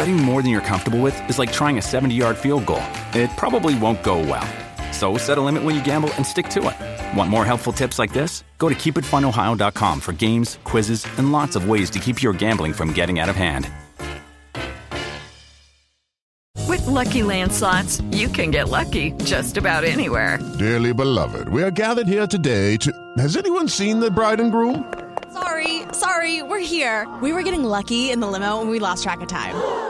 Betting more than you're comfortable with is like trying a 70 yard field goal. It probably won't go well. So set a limit when you gamble and stick to it. Want more helpful tips like this? Go to keepitfunohio.com for games, quizzes, and lots of ways to keep your gambling from getting out of hand. With Lucky Land slots, you can get lucky just about anywhere. Dearly beloved, we are gathered here today to. Has anyone seen the bride and groom? Sorry, sorry, we're here. We were getting lucky in the limo and we lost track of time.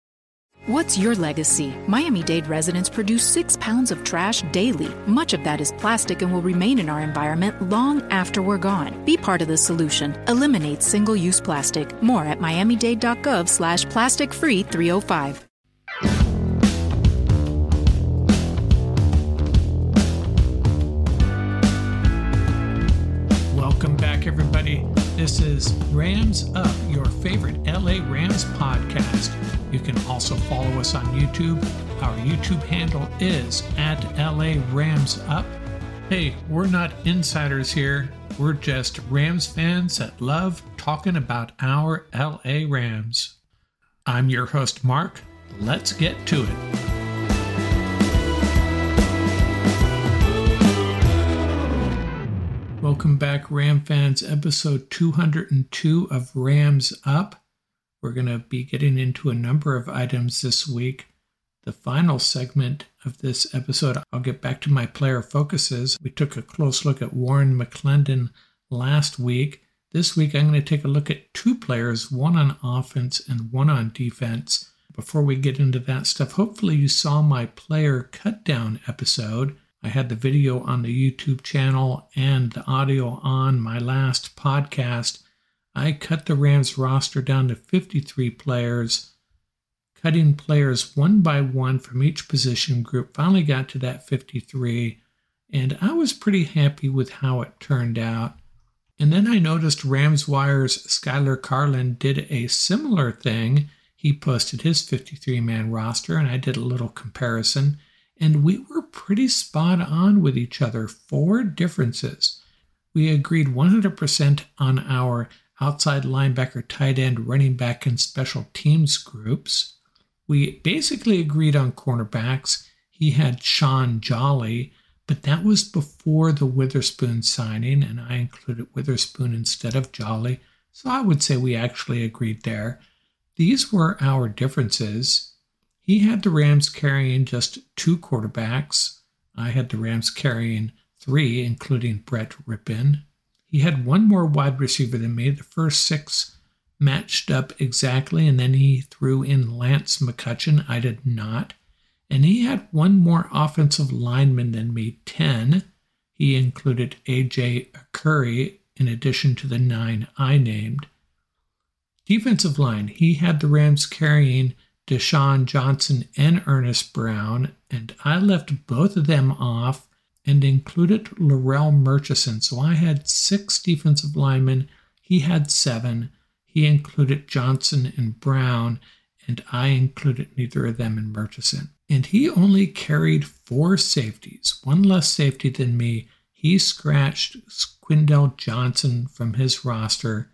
What's your legacy? Miami Dade residents produce six pounds of trash daily. Much of that is plastic and will remain in our environment long after we're gone. Be part of the solution. Eliminate single-use plastic. More at miamidade.gov slash plastic free 305. This is Rams Up, your favorite LA Rams podcast. You can also follow us on YouTube. Our YouTube handle is at LA Rams Up. Hey, we're not insiders here. We're just Rams fans that love talking about our LA Rams. I'm your host, Mark. Let's get to it. Welcome back, Ram fans. Episode 202 of Rams Up. We're going to be getting into a number of items this week. The final segment of this episode, I'll get back to my player focuses. We took a close look at Warren McClendon last week. This week, I'm going to take a look at two players, one on offense and one on defense. Before we get into that stuff, hopefully you saw my player cut down episode. I had the video on the YouTube channel and the audio on my last podcast. I cut the Rams roster down to 53 players, cutting players one by one from each position group. Finally got to that 53, and I was pretty happy with how it turned out. And then I noticed Rams Wire's Skylar Carlin did a similar thing. He posted his 53 man roster, and I did a little comparison and we were pretty spot on with each other. Four differences. We agreed 100% on our outside linebacker, tight end, running back, and special teams groups. We basically agreed on cornerbacks. He had Shaun Jolly, but that was before the Witherspoon signing, and I included Witherspoon instead of Jolly. So I would say we actually agreed there. These were our differences. He had the Rams carrying just two quarterbacks. I had the Rams carrying three, including Brett Rypien. He had one more wide receiver than me. The first six matched up exactly, and then he threw in Lance McCutcheon. I did not. And he had one more offensive lineman than me, 10. He included AJ Curry in addition to the nine I named. Defensive line, he had the Rams carrying Desjuan Johnson and Earnest Brown, and I left both of them off and included Larrell Murchison. So I had six defensive linemen. He had seven. He included Johnson and Brown, and I included neither of them in Murchison. And he only carried four safeties, one less safety than me. He scratched Quindell Johnson from his roster,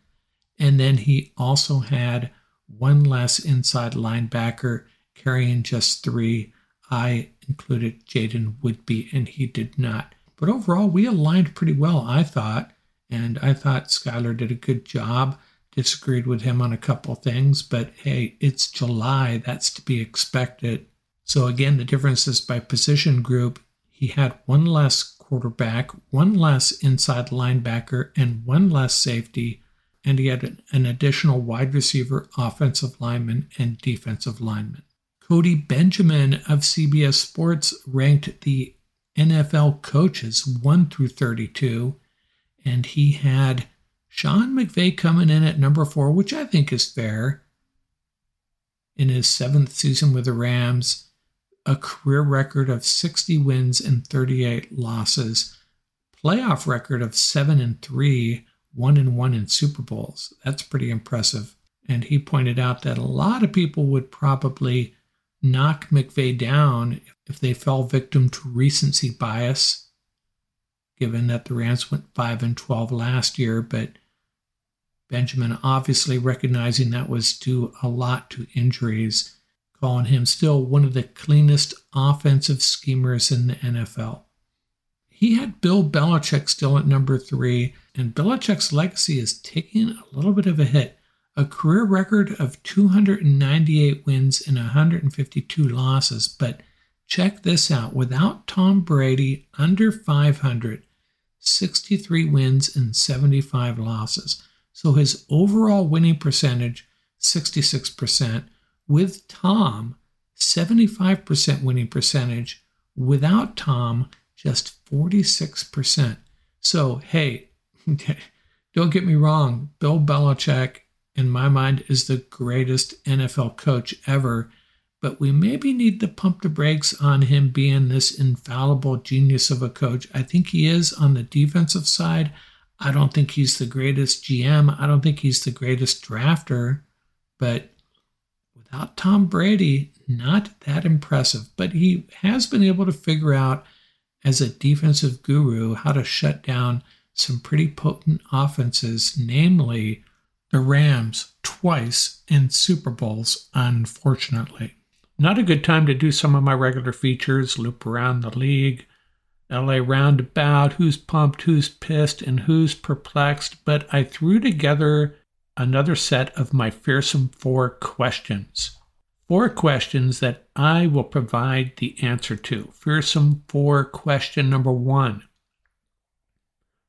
and then he also had one less inside linebacker, carrying just three. I included Jaiden Woodbey, and he did not. But overall, we aligned pretty well, I thought. And I thought Skylar did a good job. Disagreed with him on a couple things, but hey, it's July. That's to be expected. So again, the differences by position group. He had one less quarterback, one less inside linebacker, and one less safety. And he had an additional wide receiver, offensive lineman, and defensive lineman. Cody Benjamin of CBS Sports ranked the NFL coaches 1 through 32, and he had Sean McVay coming in at number four, which I think is fair. In his seventh season with the Rams, a career record of 60 wins and 38 losses, playoff record of 7 and 3, 1 and 1 in Super Bowls. That's pretty impressive. And he pointed out that a lot of people would probably knock McVay down if they fell victim to recency bias, given that the Rams went 5 and 12 last year, but Benjamin obviously recognizing that was due a lot to injuries, calling him still one of the cleanest offensive schemers in the NFL. He had Bill Belichick still at number three, and Belichick's legacy is taking a little bit of a hit a career record of 298 wins and 152 losses. But check this out without Tom Brady, under 500, 63 wins and 75 losses. So his overall winning percentage, 66%. With Tom, 75% winning percentage. Without Tom, just 46%. So, hey, don't get me wrong, Bill Belichick in my mind, is the greatest NFL coach ever. But we maybe need to pump the brakes on him being this infallible genius of a coach. I think he is on the defensive side. I don't think he's the greatest GM. I don't think he's the greatest drafter. But without Tom Brady, not that impressive. But he has been able to figure out, as a defensive guru, how to shut down some pretty potent offenses, namely the Rams twice in Super Bowls, unfortunately. Not a good time to do some of my regular features, loop around the league, LA roundabout, who's pumped, who's pissed, and who's perplexed, but I threw together another set of my fearsome four questions. Four questions that I will provide the answer to. Fearsome four question number one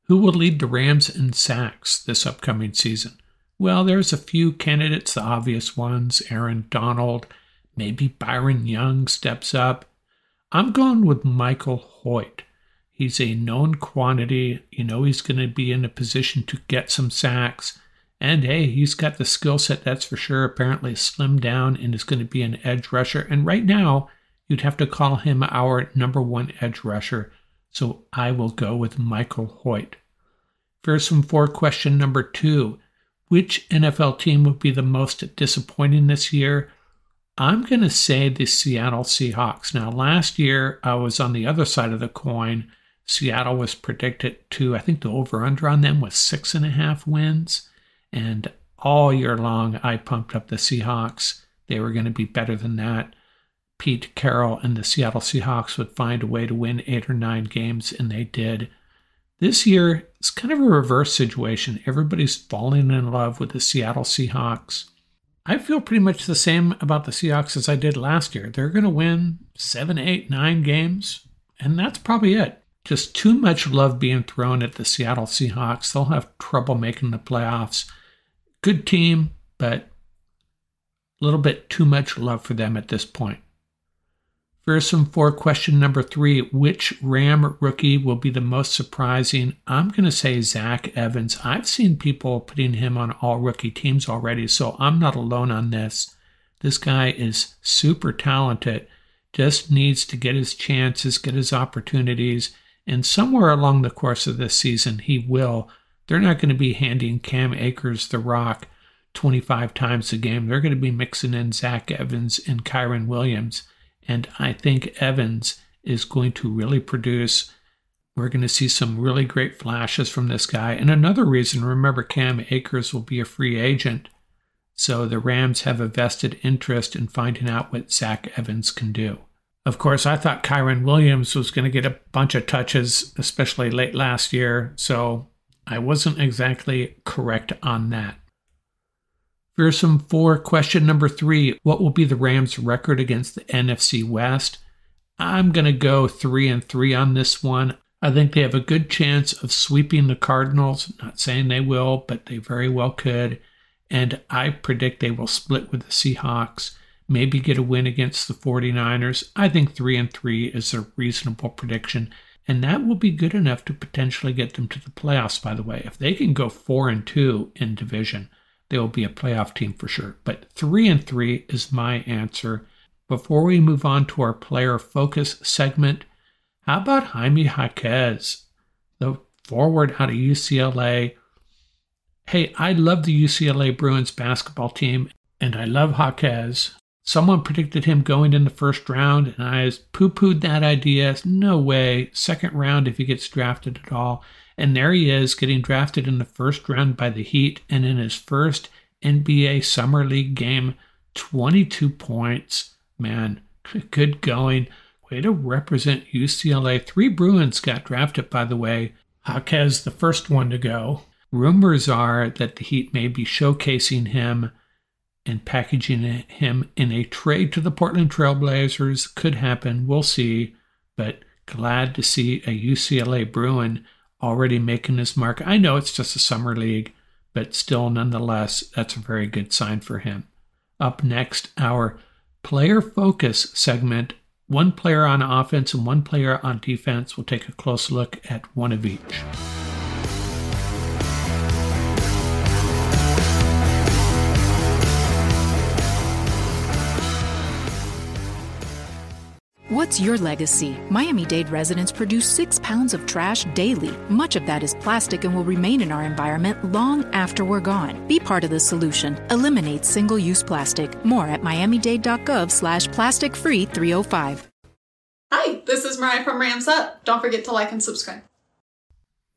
Who will lead the Rams in sacks this upcoming season? Well, there's a few candidates, the obvious ones Aaron Donald, maybe Byron Young steps up. I'm going with Michael Hoecht. He's a known quantity. You know he's going to be in a position to get some sacks. And hey, he's got the skill set, that's for sure. Apparently, slimmed down and is going to be an edge rusher. And right now, you'd have to call him our number one edge rusher. So I will go with Michael Hoecht. Fearsome four question number two which NFL team would be the most disappointing this year? I'm going to say the Seattle Seahawks. Now, last year I was on the other side of the coin. Seattle was predicted to, I think the over under on them was six and a half wins. And all year long, I pumped up the Seahawks. They were going to be better than that. Pete Carroll and the Seattle Seahawks would find a way to win eight or nine games, and they did. This year, it's kind of a reverse situation. Everybody's falling in love with the Seattle Seahawks. I feel pretty much the same about the Seahawks as I did last year. They're going to win seven, eight, nine games, and that's probably it. Just too much love being thrown at the Seattle Seahawks. They'll have trouble making the playoffs. Good team, but a little bit too much love for them at this point. Fearsome for question number three Which Ram rookie will be the most surprising? I'm going to say Zach Evans. I've seen people putting him on all rookie teams already, so I'm not alone on this. This guy is super talented, just needs to get his chances, get his opportunities, and somewhere along the course of this season, he will. They're not going to be handing Cam Akers the rock 25 times a game. They're going to be mixing in Zach Evans and Kyren Williams. And I think Evans is going to really produce. We're going to see some really great flashes from this guy. And another reason, remember, Cam Akers will be a free agent. So the Rams have a vested interest in finding out what Zach Evans can do. Of course, I thought Kyren Williams was going to get a bunch of touches, especially late last year, so I wasn't exactly correct on that. Fearsome 4, question number 3 What will be the Rams' record against the NFC West? I'm going to go 3 and 3 on this one. I think they have a good chance of sweeping the Cardinals. Not saying they will, but they very well could. And I predict they will split with the Seahawks, maybe get a win against the 49ers. I think 3 and 3 is a reasonable prediction. And that will be good enough to potentially get them to the playoffs, by the way. If they can go 4 and 2 in division, they will be a playoff team for sure. But 3 and 3 is my answer. Before we move on to our player focus segment, how about Jaime Jaquez, the forward out of UCLA? Hey, I love the UCLA Bruins basketball team, and I love Jaquez. Someone predicted him going in the first round, and I poo pooed that idea. No way. Second round if he gets drafted at all. And there he is, getting drafted in the first round by the Heat, and in his first NBA Summer League game, 22 points. Man, good going. Way to represent UCLA. Three Bruins got drafted, by the way. Jaquez, the first one to go. Rumors are that the Heat may be showcasing him and packaging him in a trade to the Portland Trailblazers. Could happen. We'll see. But glad to see a UCLA Bruin already making his mark. I know it's just a summer league, but still, nonetheless, that's a very good sign for him. Up next, our player focus segment. One player on offense and one player on defense. We'll take a close look at one of each. What's your legacy? Miami Dade residents produce six pounds of trash daily. Much of that is plastic and will remain in our environment long after we're gone. Be part of the solution. Eliminate single-use plastic. More at miamidade.gov slash plastic free 305. Hi, this is Mariah from Rams Up. Don't forget to like and subscribe.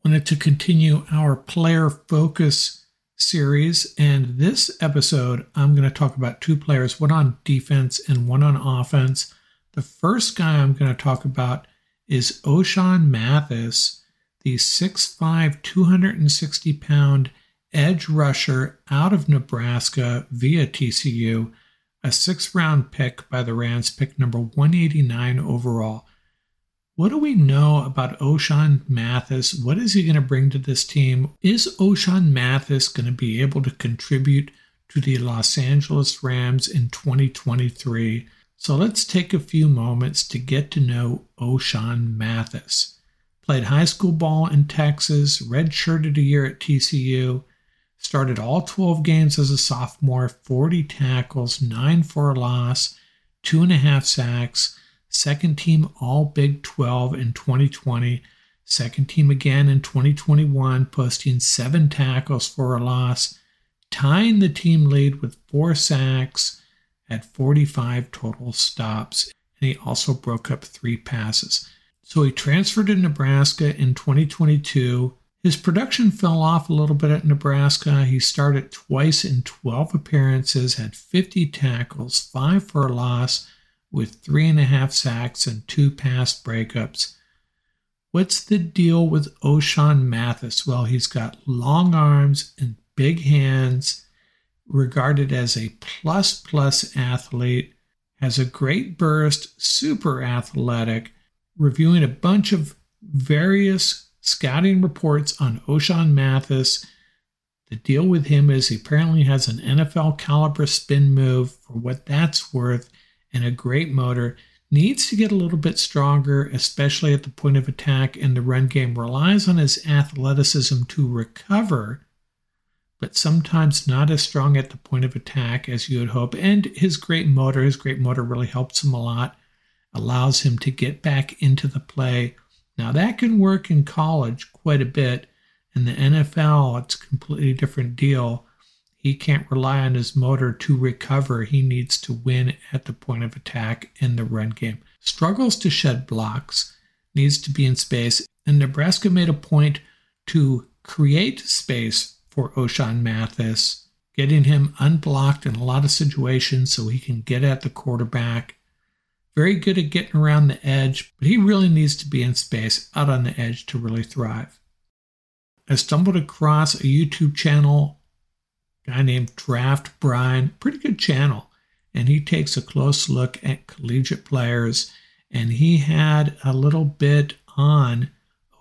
Wanted to continue our player focus series, and this episode I'm going to talk about two players, one on defense and one on offense the first guy I'm going to talk about is Ochaun Mathis, the 6'5, 260 pound edge rusher out of Nebraska via TCU, a six round pick by the Rams, pick number 189 overall. What do we know about Ochaun Mathis? What is he going to bring to this team? Is Ochaun Mathis going to be able to contribute to the Los Angeles Rams in 2023? So let's take a few moments to get to know Ochaun Mathis. Played high school ball in Texas, redshirted a year at TCU, started all 12 games as a sophomore, 40 tackles, 9 for a loss, 2.5 sacks, second team All Big 12 in 2020, second team again in 2021, posting 7 tackles for a loss, tying the team lead with 4 sacks had 45 total stops, and he also broke up three passes. So he transferred to Nebraska in 2022. His production fell off a little bit at Nebraska. He started twice in 12 appearances, had 50 tackles, five for a loss, with three and a half sacks and two pass breakups. What's the deal with Ochaun Mathis? Well, he's got long arms and big hands regarded as a plus plus athlete, has a great burst, super athletic, reviewing a bunch of various scouting reports on Ochaun Mathis. The deal with him is he apparently has an NFL caliber spin move for what that's worth and a great motor. Needs to get a little bit stronger, especially at the point of attack, and the run game relies on his athleticism to recover but sometimes not as strong at the point of attack as you would hope. And his great motor, his great motor really helps him a lot, allows him to get back into the play. Now, that can work in college quite a bit. In the NFL, it's a completely different deal. He can't rely on his motor to recover. He needs to win at the point of attack in the run game. Struggles to shed blocks, needs to be in space. And Nebraska made a point to create space for Ochaun Mathis, getting him unblocked in a lot of situations so he can get at the quarterback. Very good at getting around the edge, but he really needs to be in space out on the edge to really thrive. I stumbled across a YouTube channel, guy named Draft Brian, pretty good channel, and he takes a close look at collegiate players. And he had a little bit on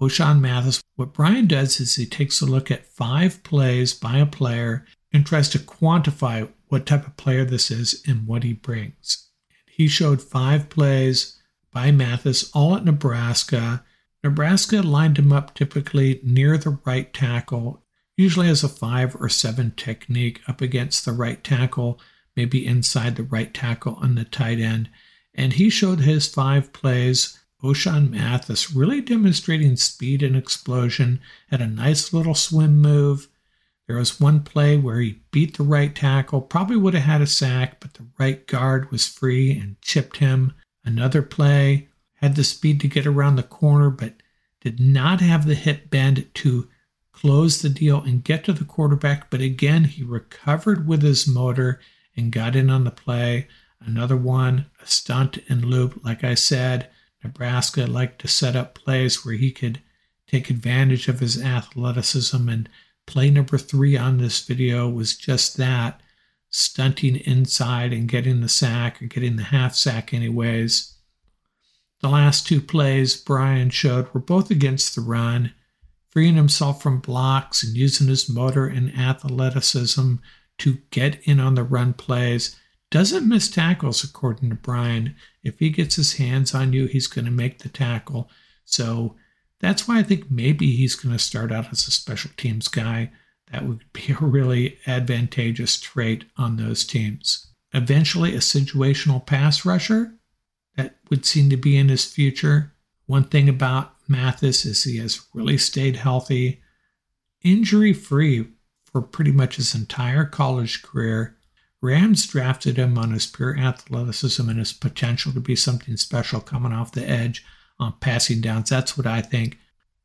Ochaun Mathis. What Brian does is he takes a look at five plays by a player and tries to quantify what type of player this is and what he brings. He showed five plays by Mathis, all at Nebraska. Nebraska lined him up typically near the right tackle, usually as a five or seven technique up against the right tackle, maybe inside the right tackle on the tight end. And he showed his five plays. Ochaun Mathis really demonstrating speed and explosion, had a nice little swim move, there was one play where he beat the right tackle, probably would have had a sack, but the right guard was free and chipped him. Another play had the speed to get around the corner, but did not have the hip bend to close the deal and get to the quarterback. But again, he recovered with his motor and got in on the play. Another one, a stunt and loop. Like I said, Nebraska liked to set up plays where he could take advantage of his athleticism and Play number three on this video was just that stunting inside and getting the sack or getting the half sack, anyways. The last two plays Brian showed were both against the run, freeing himself from blocks and using his motor and athleticism to get in on the run plays. Doesn't miss tackles, according to Brian. If he gets his hands on you, he's going to make the tackle. So that's why I think maybe he's going to start out as a special teams guy. That would be a really advantageous trait on those teams. Eventually, a situational pass rusher that would seem to be in his future. One thing about Mathis is he has really stayed healthy, injury free for pretty much his entire college career. Rams drafted him on his pure athleticism and his potential to be something special coming off the edge on passing downs. That's what I think.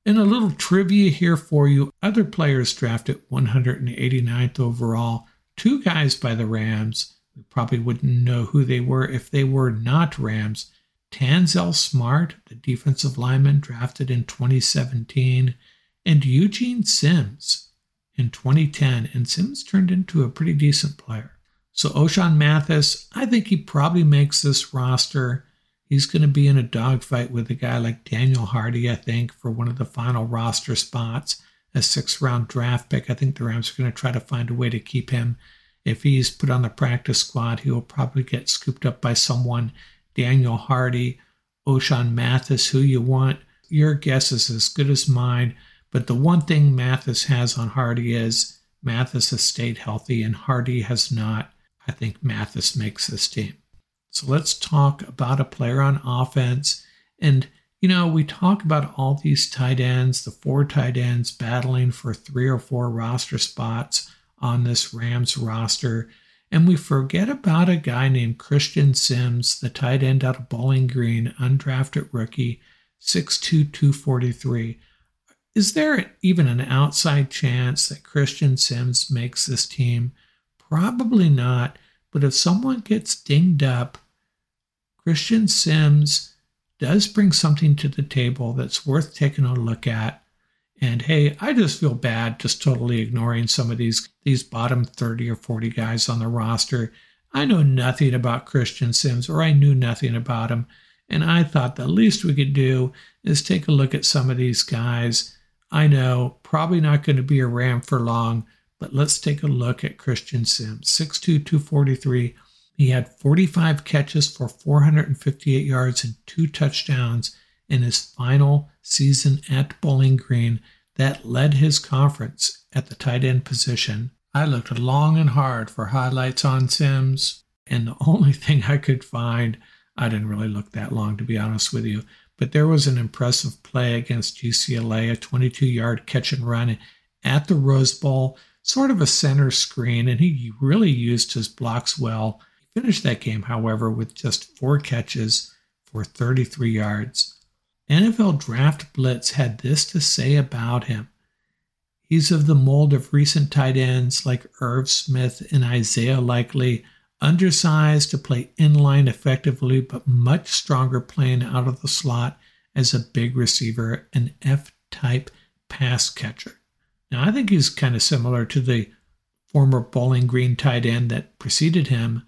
And a little trivia here for you other players drafted 189th overall, two guys by the Rams. We probably wouldn't know who they were if they were not Rams. Tanzel Smart, the defensive lineman drafted in 2017, and Eugene Sims in 2010. And Sims turned into a pretty decent player. So Ochaun Mathis, I think he probably makes this roster. He's going to be in a dogfight with a guy like Daniel Hardy, I think, for one of the final roster spots, a six round draft pick. I think the Rams are going to try to find a way to keep him. If he's put on the practice squad, he will probably get scooped up by someone. Daniel Hardy, Ochaun Mathis, who you want. Your guess is as good as mine. But the one thing Mathis has on Hardy is Mathis has stayed healthy and Hardy has not. I think Mathis makes this team. So let's talk about a player on offense. And, you know, we talk about all these tight ends, the four tight ends battling for three or four roster spots on this Rams roster. And we forget about a guy named Christian Sims, the tight end out of Bowling Green, undrafted rookie, 6'2, 243. Is there even an outside chance that Christian Sims makes this team? Probably not. But if someone gets dinged up, Christian Sims does bring something to the table that's worth taking a look at. And hey, I just feel bad just totally ignoring some of these these bottom 30 or 40 guys on the roster. I know nothing about Christian Sims or I knew nothing about him. And I thought the least we could do is take a look at some of these guys. I know probably not going to be a Ram for long, but let's take a look at Christian Sims. 6'2, 243 he had 45 catches for 458 yards and two touchdowns in his final season at Bowling Green that led his conference at the tight end position. I looked long and hard for highlights on Sims, and the only thing I could find, I didn't really look that long to be honest with you, but there was an impressive play against UCLA, a 22 yard catch and run at the Rose Bowl, sort of a center screen, and he really used his blocks well He Finished that game, however, with just four catches for 33 yards. NFL Draft Blitz had this to say about him. He's of the mold of recent tight ends like Irv Smith and Isaiah Likely, undersized to play inline effectively, but much stronger playing out of the slot as a big receiver, an F type pass catcher. Now, I think he's kind of similar to the former Bowling Green tight end that preceded him,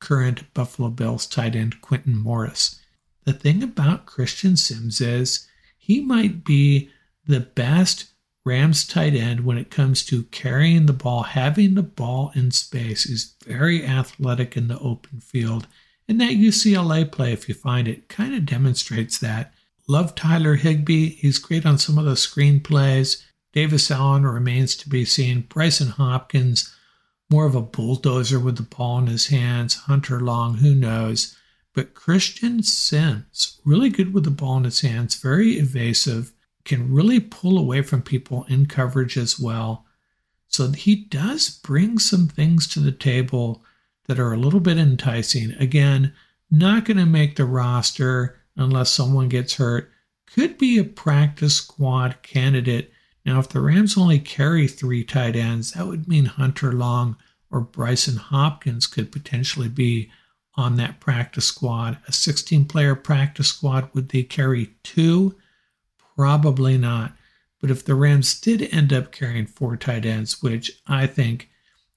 current Buffalo Bills tight end Quintin Morris. The thing about Christian Sims is he might be the best Rams tight end when it comes to carrying the ball, having the ball in space. He's very athletic in the open field. And that UCLA play, if you find it, kind of demonstrates that. Love Tyler Higbee. He's great on some of the screenplays. Davis Allen remains to be seen. Brycen Hopkins, more of a bulldozer with the ball in his hands. Hunter Long, who knows? But Christian Sims, really good with the ball in his hands, very evasive, can really pull away from people in coverage as well. So he does bring some things to the table that are a little bit enticing. Again, not going to make the roster unless someone gets hurt. Could be a practice squad candidate. Now, if the Rams only carry three tight ends, that would mean Hunter Long or Brycen Hopkins could potentially be on that practice squad. A 16 player practice squad, would they carry two? Probably not. But if the Rams did end up carrying four tight ends, which I think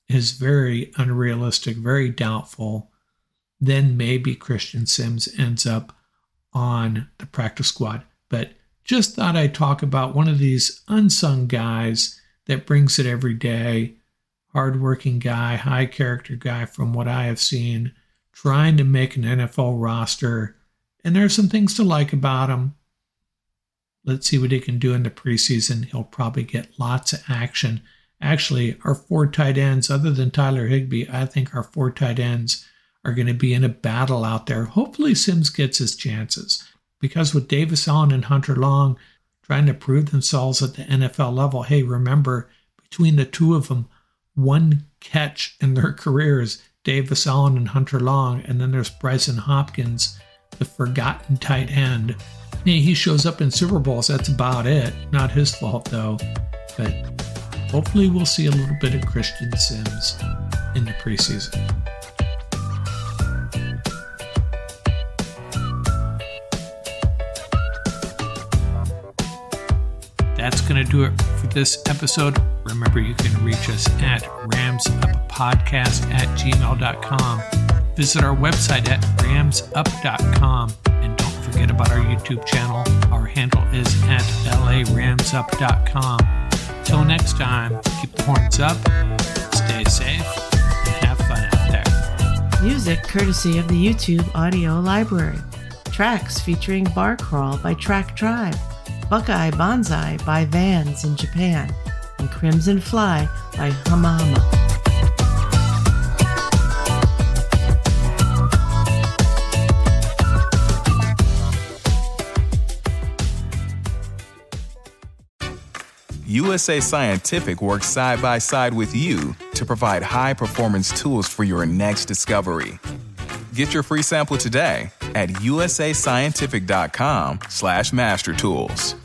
is very unrealistic, very doubtful, then maybe Christian Sims ends up on the practice squad. But just thought I'd talk about one of these unsung guys that brings it every day. Hardworking guy, high character guy from what I have seen, trying to make an NFL roster. And there's some things to like about him. Let's see what he can do in the preseason. He'll probably get lots of action. Actually, our four tight ends, other than Tyler Higbee, I think our four tight ends are going to be in a battle out there. Hopefully, Sims gets his chances because with Davis Allen and Hunter Long trying to prove themselves at the NFL level, hey, remember, between the two of them, one catch in their careers, Davis Allen and Hunter Long, and then there's Brycen Hopkins, the forgotten tight end he shows up in Super Bowls. That's about it. Not his fault, though. But hopefully, we'll see a little bit of Christian Sims in the preseason. Going to do it for this episode. Remember, you can reach us at ramsuppodcast at gmail.com. Visit our website at ramsup.com And don't forget about our YouTube channel. Our handle is at laramsup.com. Till next time, keep the horns up, stay safe, and have fun out there. Music courtesy of the YouTube Audio Library. Tracks featuring Bar Crawl by Track Tribe, Buckeye Bonsai by Vans in Japan, and Crimson Fly by Hama Hama. USA Scientific works side by side with you to provide high performance tools for your next discovery. Get your free sample today at usascientific.com/mastertools.